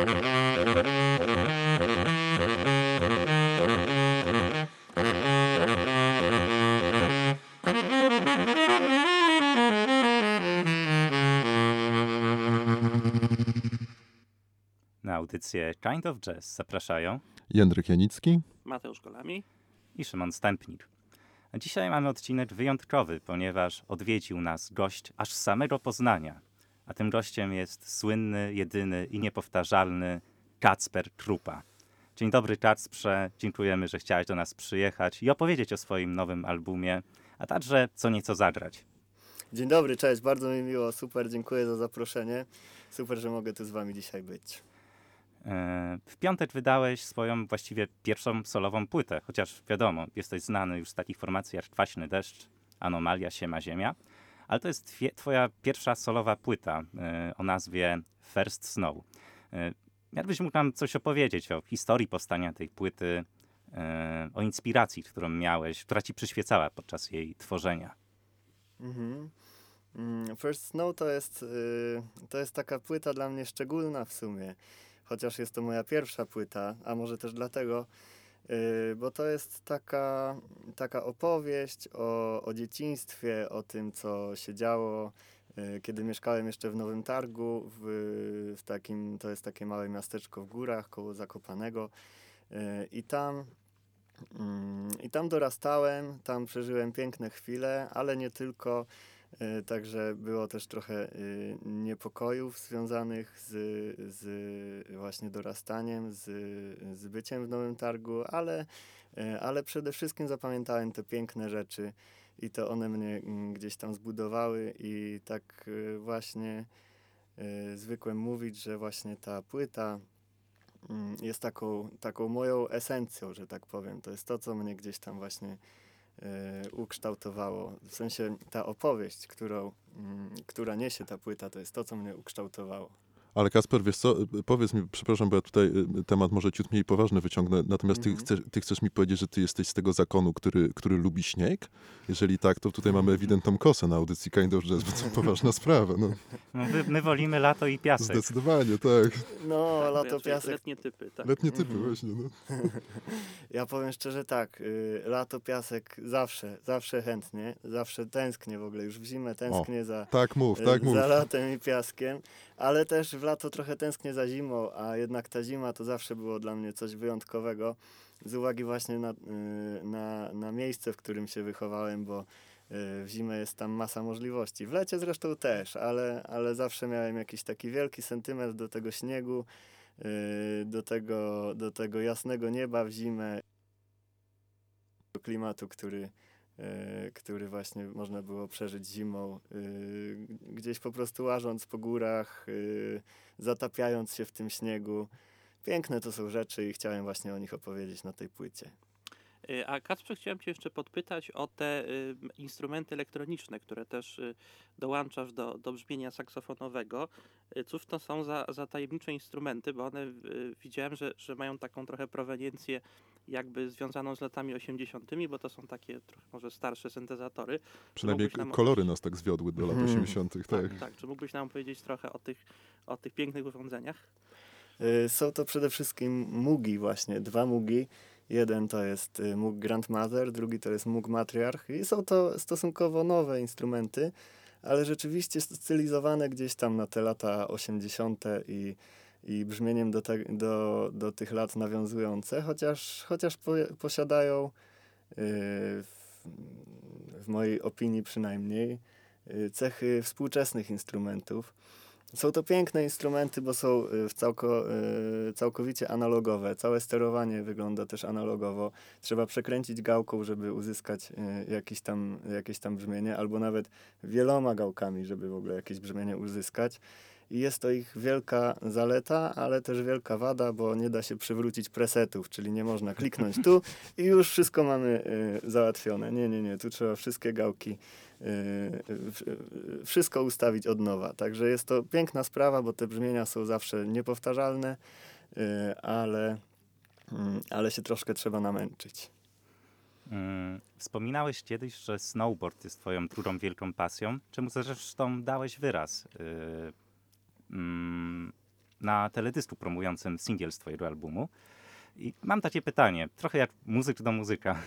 Na audycję Kind of Jazz zapraszają Jędryk Janicki. Mateusz Golami. i Szymon Stępnik. Dzisiaj mamy odcinek wyjątkowy, ponieważ odwiedził nas gość aż z samego Poznania. A tym gościem jest słynny, jedyny i niepowtarzalny Kacper Krupa. Dzień dobry Kacprze, dziękujemy, że chciałeś do nas przyjechać i opowiedzieć o swoim nowym albumie, a także co nieco zagrać. Dzień dobry, cześć, bardzo mi miło, super, dziękuję za zaproszenie. Super, że mogę tu z wami dzisiaj być. E, W piątek wydałeś swoją właściwie pierwszą solową płytę, chociaż wiadomo, jesteś znany już z takich formacji jak Kwaśny Deszcz, Anomalia, Siema Ziemia, ale to jest twoja pierwsza solowa płyta e, o nazwie First Snow. E, Jakbyś mógł nam coś opowiedzieć o historii powstania tej płyty, e, o inspiracji, którą miałeś, która ci przyświecała podczas jej tworzenia. Mhm. Mm, First Snow to jest, y, to jest taka płyta dla mnie szczególna w sumie, chociaż jest to moja pierwsza płyta, a może też dlatego, bo to jest taka, taka opowieść o, o dzieciństwie, o tym, co się działo, y, kiedy mieszkałem jeszcze w Nowym Targu, w, w takim, to jest takie małe miasteczko w górach koło Zakopanego y, i tam Mm, I tam dorastałem, tam przeżyłem piękne chwile, ale nie tylko. Y, Także było też trochę y, niepokojów związanych z, z właśnie dorastaniem, z, z byciem w Nowym Targu, ale, y, ale przede wszystkim zapamiętałem te piękne rzeczy i to one mnie mm, gdzieś tam zbudowały i tak y, właśnie zwykłem mówić, że właśnie ta płyta mm, jest taką, taką moją esencją, że tak powiem. To jest to, co mnie gdzieś tam właśnie e, ukształtowało. W sensie ta opowieść, którą, mm, która niesie ta płyta, to jest to, co mnie ukształtowało. Ale Kasper, wiesz co, y, powiedz mi, przepraszam, bo ja tutaj y, temat może ciut mniej poważny wyciągnę, natomiast ty, Mhm. chcesz, ty chcesz mi powiedzieć, że ty jesteś z tego zakonu, który, który lubi śnieg? Jeżeli tak, to tutaj mamy ewidentną kosę na audycji Kind of Jazz, bo to poważna sprawa. No, No, my, my wolimy lato i piasek. zdecydowanie, tak. No, Tak, lato, piasek. Letnie typy, tak. Letnie typy Mhm. właśnie, no. Ja powiem szczerze tak, y, lato, piasek zawsze, zawsze chętnie, zawsze tęsknię w ogóle, już w zimę tęsknię za, Tak mów, y, tak mów. za latem i piaskiem, ale też w lato trochę tęsknię za zimą, a jednak ta zima to zawsze było dla mnie coś wyjątkowego z uwagi właśnie na, y, na, na miejsce, w którym się wychowałem, bo y, w zimę jest tam masa możliwości. W lecie zresztą też, ale, ale zawsze miałem jakiś taki wielki sentyment do tego śniegu, y, do tego, do tego jasnego nieba w zimę, do klimatu, który, który właśnie można było przeżyć zimą, e, gdzieś po prostu łażąc po górach, e, zatapiając się w tym śniegu. Piękne to są rzeczy i chciałem właśnie o nich opowiedzieć na tej płycie. A Kacprze, chciałem cię jeszcze podpytać o te instrumenty elektroniczne, które też dołączasz do, do brzmienia saksofonowego. Cóż to są za, za tajemnicze instrumenty, bo one widziałem, że, że mają taką trochę proweniencję jakby związaną z latami 80., bo to są takie trochę może starsze syntezatory. Przynajmniej nam kolory nas tak zwiodły do lat Mhm. 80., tak. Tak, tak. Czy mógłbyś nam powiedzieć trochę o tych, o tych pięknych urządzeniach? E, Są to przede wszystkim mugi właśnie, dwa mugi. Jeden to jest e, Moog Grandmother, drugi to jest Moog Matriarch i są to stosunkowo nowe instrumenty, ale rzeczywiście stylizowane gdzieś tam na te lata 80. i, i brzmieniem do, te, do, do tych lat nawiązujące, chociaż, chociaż po, posiadają e, w, w mojej opinii przynajmniej e, cechy współczesnych instrumentów. Są to piękne instrumenty, bo są y, całko, y, całkowicie analogowe. Całe sterowanie wygląda też analogowo. Trzeba przekręcić gałką, żeby uzyskać y, jakiś tam, jakieś tam brzmienie, albo nawet wieloma gałkami, żeby w ogóle jakieś brzmienie uzyskać. I jest to ich wielka zaleta, ale też wielka wada, bo nie da się przywrócić presetów, czyli nie można kliknąć tu i już wszystko mamy y, załatwione. Nie, nie, nie, tu trzeba wszystkie gałki y, y, wszystko ustawić od nowa. Także jest to piękna sprawa, bo te brzmienia są zawsze niepowtarzalne, ale, mm, ale się troszkę trzeba namęczyć. Wspominałeś kiedyś, że snowboard jest twoją drugą wielką pasją, czemu zresztą dałeś wyraz. Mm, na teledysku promującym singiel z twojego albumu. I mam takie pytanie, trochę jak muzyk do muzyka.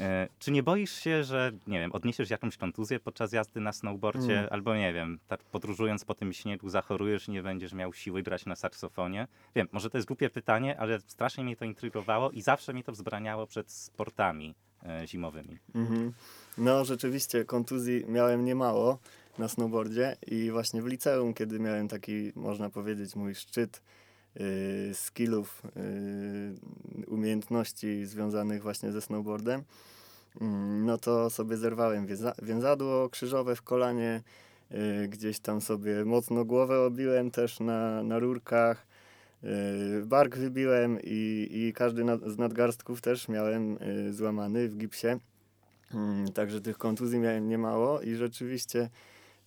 E, Czy nie boisz się, że, nie wiem, odniesiesz jakąś kontuzję podczas jazdy na snowboardzie, Mm. albo nie wiem, tak podróżując po tym śniegu zachorujesz i nie będziesz miał siły grać na saksofonie? Wiem, może to jest głupie pytanie, ale strasznie mnie to intrygowało i zawsze mnie to wzbraniało przed sportami e, zimowymi. Mhm. No rzeczywiście kontuzji miałem niemało na snowboardzie i właśnie w liceum, kiedy miałem taki, można powiedzieć, mój szczyt y, skillów, y, umiejętności związanych właśnie ze snowboardem, mm, no to sobie zerwałem więza- więzadło krzyżowe w kolanie, y, gdzieś tam sobie mocno głowę obiłem też na, na rurkach, y, bark wybiłem i, i każdy nad, z nadgarstków też miałem y, złamany w gipsie. Mm, Także tych kontuzji miałem niemało i rzeczywiście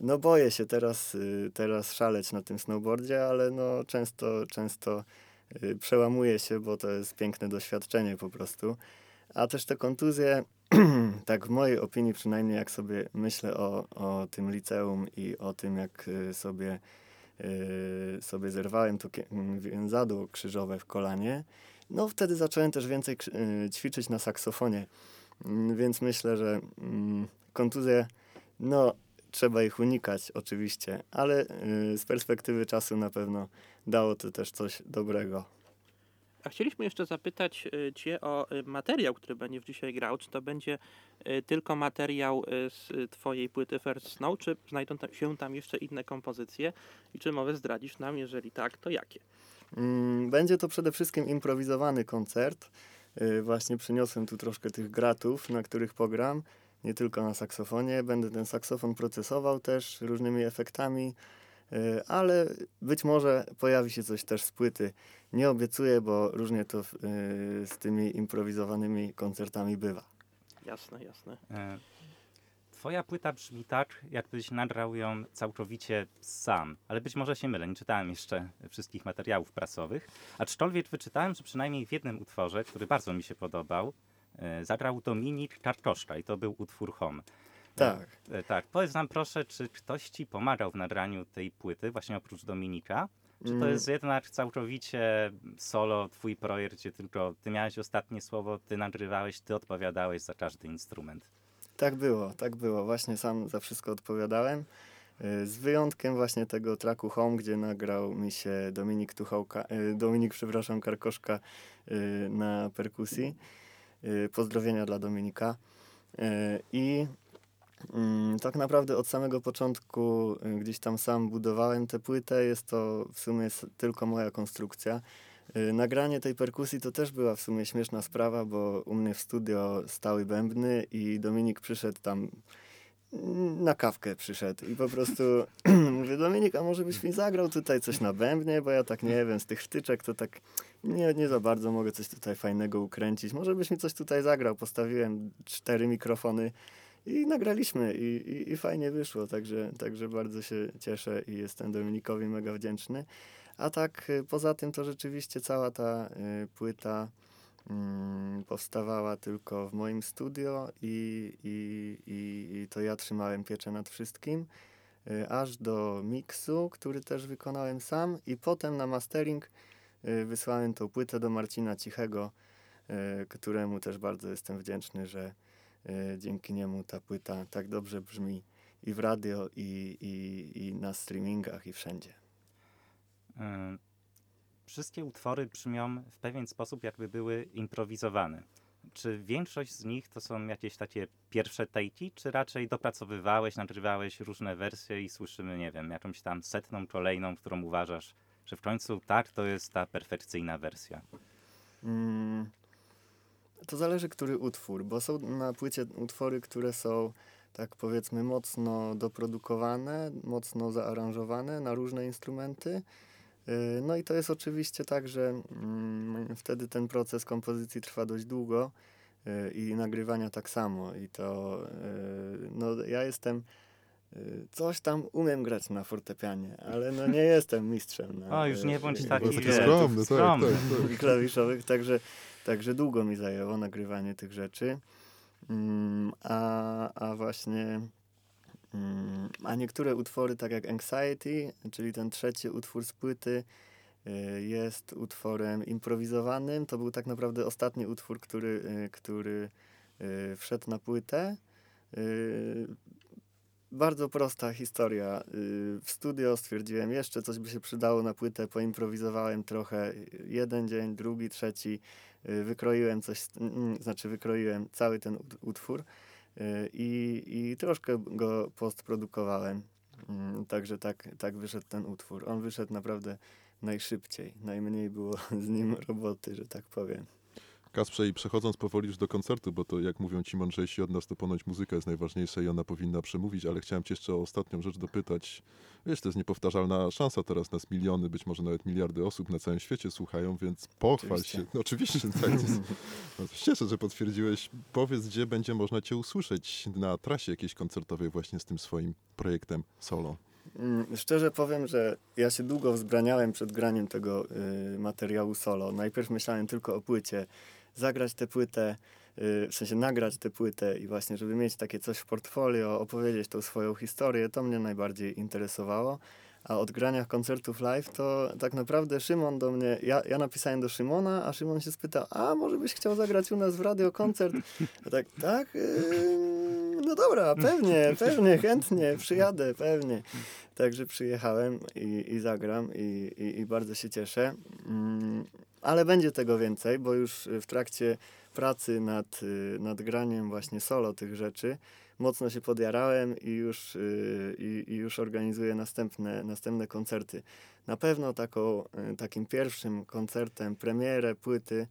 no boję się teraz, y, teraz szaleć na tym snowboardzie, ale no często, często y, przełamuję się, bo to jest piękne doświadczenie po prostu. A też te kontuzje, tak w mojej opinii przynajmniej jak sobie myślę o, o tym liceum i o tym jak y, sobie, sobie zerwałem to mm, więzadło krzyżowe w kolanie, no wtedy zacząłem też więcej ćwiczyć na saksofonie. Mm, Więc myślę, że mm, kontuzje, no trzeba ich unikać oczywiście, ale y, z perspektywy czasu na pewno dało to też coś dobrego. A chcieliśmy jeszcze zapytać y, Cię o y, materiał, który będziesz dzisiaj grał. Czy to będzie tylko materiał z Twojej płyty First Snow, czy znajdą się tam jeszcze inne kompozycje? I czy może zdradzisz nam? Jeżeli tak, to jakie? Mm, Będzie to przede wszystkim improwizowany koncert. Właśnie przyniosłem tu troszkę tych gratów, na których pogram, nie tylko na saksofonie. Będę ten saksofon procesował też różnymi efektami, y, ale być może pojawi się coś też z płyty. Nie obiecuję, bo różnie to y, z tymi improwizowanymi koncertami bywa. Jasne, jasne. E, Twoja płyta brzmi tak, jakbyś nagrał ją całkowicie sam, ale być może się mylę, nie czytałem jeszcze wszystkich materiałów prasowych. Aczkolwiek wyczytałem, że przynajmniej w jednym utworze, który bardzo mi się podobał, e, zagrał Dominik Czarkoszka i to był utwór Home. Tak. E, Tak, powiedz nam proszę, czy ktoś ci pomagał w nagraniu tej płyty, właśnie oprócz Dominika? Czy to Mm. jest jednak całkowicie solo, twój projekt, gdzie tylko ty miałeś ostatnie słowo, ty nagrywałeś, ty odpowiadałeś za każdy instrument? Tak było, tak było. Właśnie sam za wszystko odpowiadałem. Z wyjątkiem właśnie tego traku Home, gdzie nagrał mi się Dominik Tuchołka, y, Dominik, przepraszam, Karkoszka na perkusji. Y, Pozdrowienia dla Dominika. Y, I mm, tak naprawdę od samego początku y, gdzieś tam sam budowałem tę płytę. Jest to w sumie tylko moja konstrukcja. Nagranie tej perkusji to też była w sumie śmieszna sprawa, bo u mnie w studio stały bębny i Dominik przyszedł tam na kawkę przyszedł i po prostu mówię, Dominik, a może byś mi zagrał tutaj coś na bębnie, bo ja tak nie wiem, z tych sztyczek to tak nie, nie za bardzo mogę coś tutaj fajnego ukręcić. Może byś mi coś tutaj zagrał. Postawiłem cztery mikrofony i nagraliśmy i, i, i fajnie wyszło, także, także bardzo się cieszę i jestem Dominikowi mega wdzięczny. A tak y, poza tym to rzeczywiście cała ta y, płyta powstawała tylko w moim studio i, i, i, i to ja trzymałem pieczę nad wszystkim. y, Aż do miksu, który też wykonałem sam, i potem na mastering y, wysłałem tą płytę do Marcina Cichego, y, któremu też bardzo jestem wdzięczny, że y, dzięki niemu ta płyta tak dobrze brzmi i w radio, i, i, i na streamingach, i wszędzie. Ym, Wszystkie utwory brzmią w pewien sposób, jakby były improwizowane. Czy większość z nich to są jakieś takie pierwsze tejki, czy raczej dopracowywałeś, nagrywałeś różne wersje i słyszymy, nie wiem, jakąś tam setną, kolejną, którą uważasz, że w końcu tak, to jest ta perfekcyjna wersja. Mm, To zależy, który utwór, bo są na płycie utwory, które są tak powiedzmy mocno doprodukowane, mocno zaaranżowane na różne instrumenty. Y, No i to jest oczywiście tak, że mm, wtedy ten proces kompozycji trwa dość długo y, i nagrywania tak samo. I to y, no ja jestem coś tam umiem grać na fortepianie, ale no nie jestem mistrzem. Na, O, już nie bądź taki, wie, skromny, tak, skromny. tak, tak. i klawiszowych, także, także długo mi zajęło nagrywanie tych rzeczy. Mm, a, a właśnie a niektóre utwory, tak jak Anxiety, czyli ten trzeci utwór z płyty, y, jest utworem improwizowanym. To był tak naprawdę ostatni utwór, który, y, który y, wszedł na płytę. Bardzo prosta historia. W studio stwierdziłem, jeszcze coś by się przydało na płytę, poimprowizowałem trochę. Jeden dzień, drugi, trzeci. Wykroiłem coś, mm, znaczy wykroiłem cały ten ut- utwór i, i troszkę go postprodukowałem. Mm, Także tak, tak wyszedł ten utwór. On wyszedł naprawdę najszybciej. Najmniej było z nim roboty, że tak powiem. Kasprze, i przechodząc powoli już do koncertu, bo to jak mówią ci mądrzejsi od nas, to ponoć muzyka jest najważniejsza i ona powinna przemówić, ale chciałem cię jeszcze o ostatnią rzecz dopytać. Wiesz, to jest niepowtarzalna szansa teraz, nas miliony, być może nawet miliardy osób na całym świecie słuchają, więc pochwal Oczywiście. się. No, oczywiście, tak. Jest, no, cieszę, że potwierdziłeś. Powiedz, gdzie będzie można cię usłyszeć na trasie jakiejś koncertowej właśnie z tym swoim projektem solo. Mm, Szczerze powiem, że ja się długo wzbraniałem przed graniem tego y, materiału solo. Najpierw myślałem tylko o płycie, zagrać tę płytę, y, w sensie nagrać tę płytę i właśnie, żeby mieć takie coś w portfolio, opowiedzieć tą swoją historię, to mnie najbardziej interesowało. A od grania koncertów live to tak naprawdę Szymon do mnie, ja, ja napisałem do Szymona, a Szymon się spytał, a może byś chciał zagrać u nas w radio koncert? A tak, tak, yy, no dobra, pewnie, pewnie, chętnie, przyjadę, pewnie. Także przyjechałem i, i zagram i, i, i bardzo się cieszę. Mm, ale będzie tego więcej, bo już w trakcie pracy nad, y, nad graniem właśnie solo tych rzeczy mocno się podjarałem i już, y, i, i już organizuję następne, następne koncerty. Na pewno taką, y, takim pierwszym koncertem, premierę płyty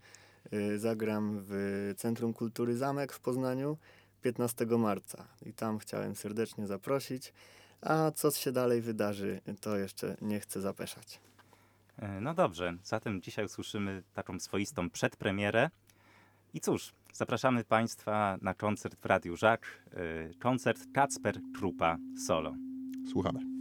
y, zagram w Centrum Kultury Zamek w Poznaniu 15 marca. I tam chciałem serdecznie zaprosić. A co się dalej wydarzy, to jeszcze nie chcę zapeszać. E, No dobrze, zatem dzisiaj usłyszymy taką swoistą przedpremierę. I cóż, zapraszamy Państwa na koncert w Radiu Żak, e, koncert Kacper Krupa solo. Słuchamy.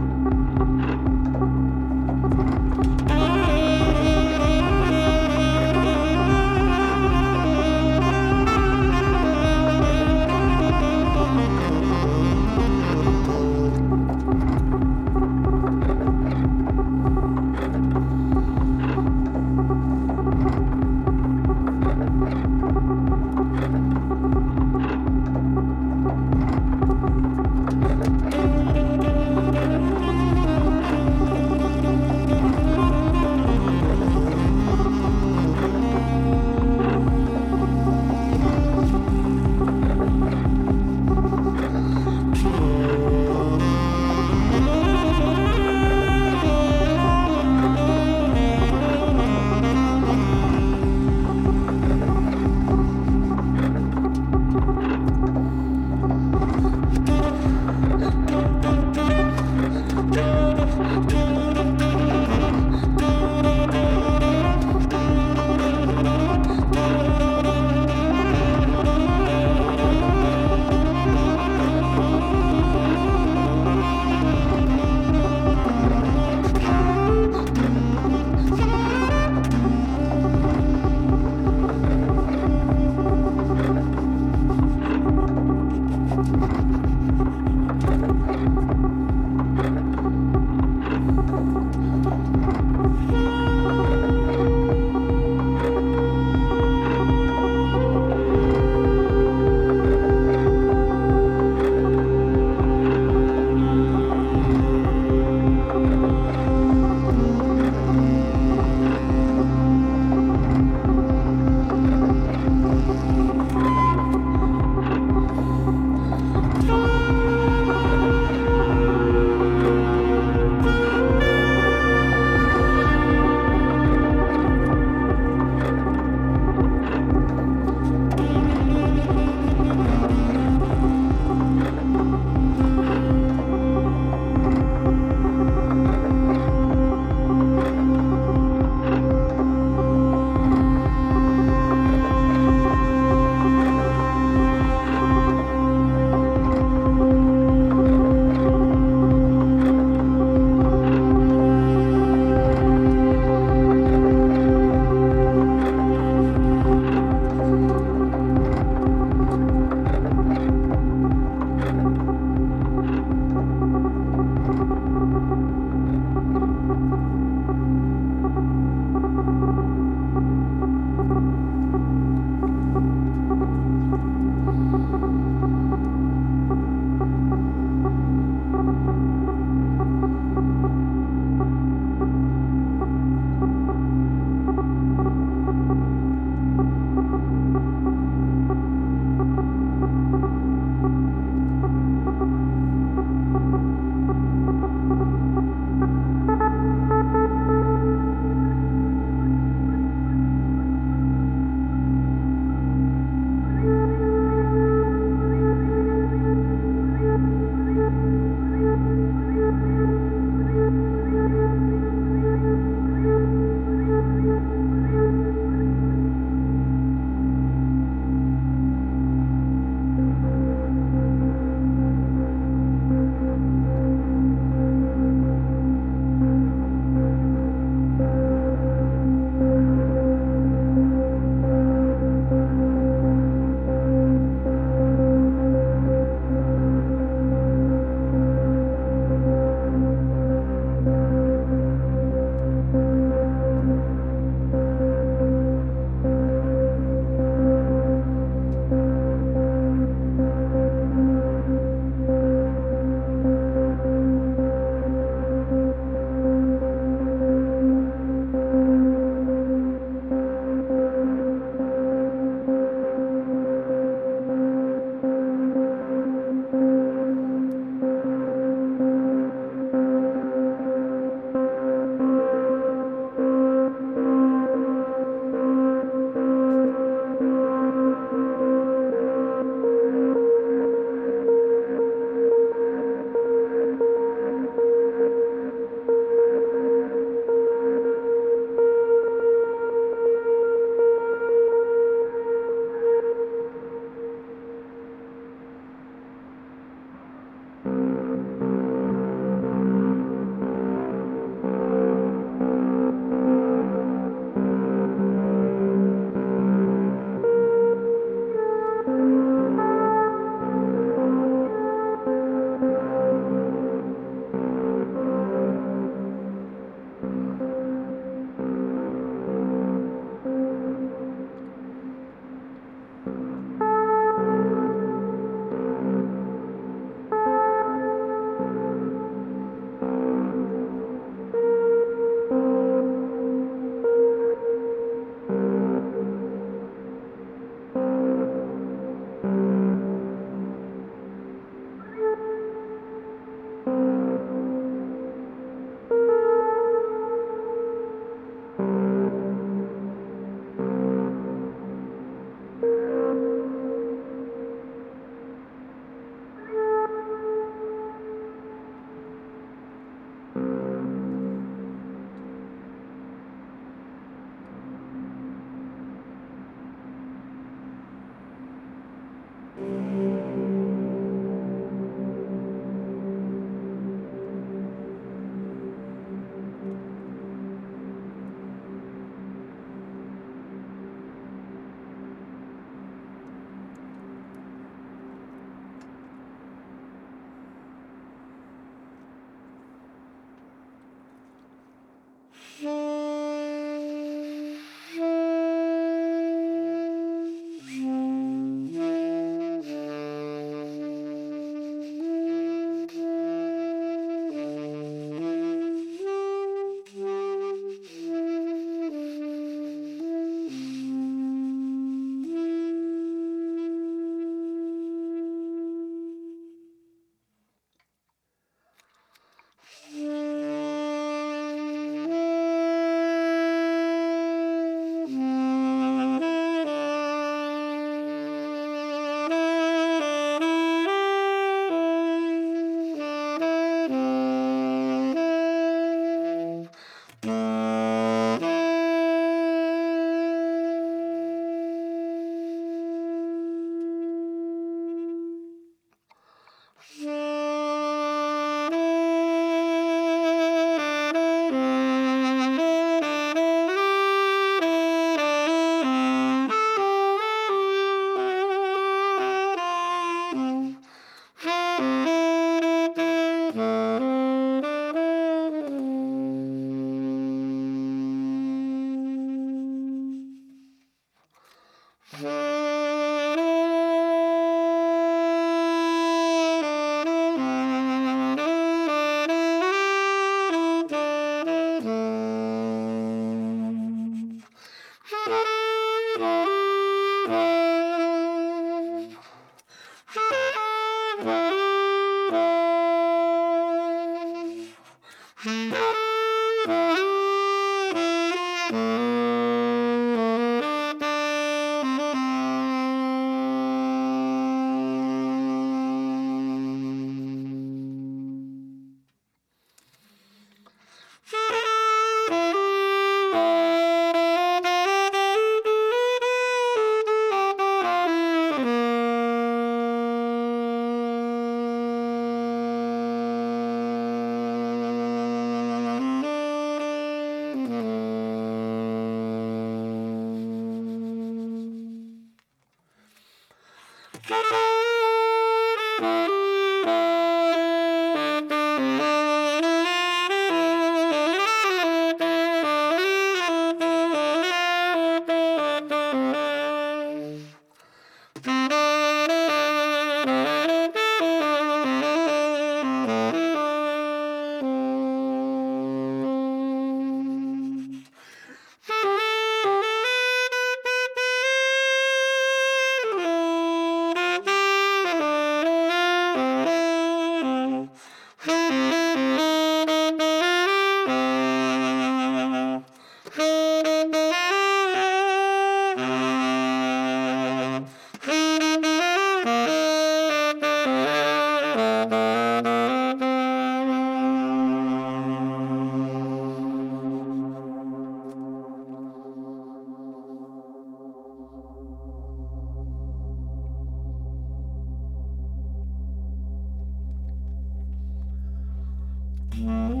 Hmm.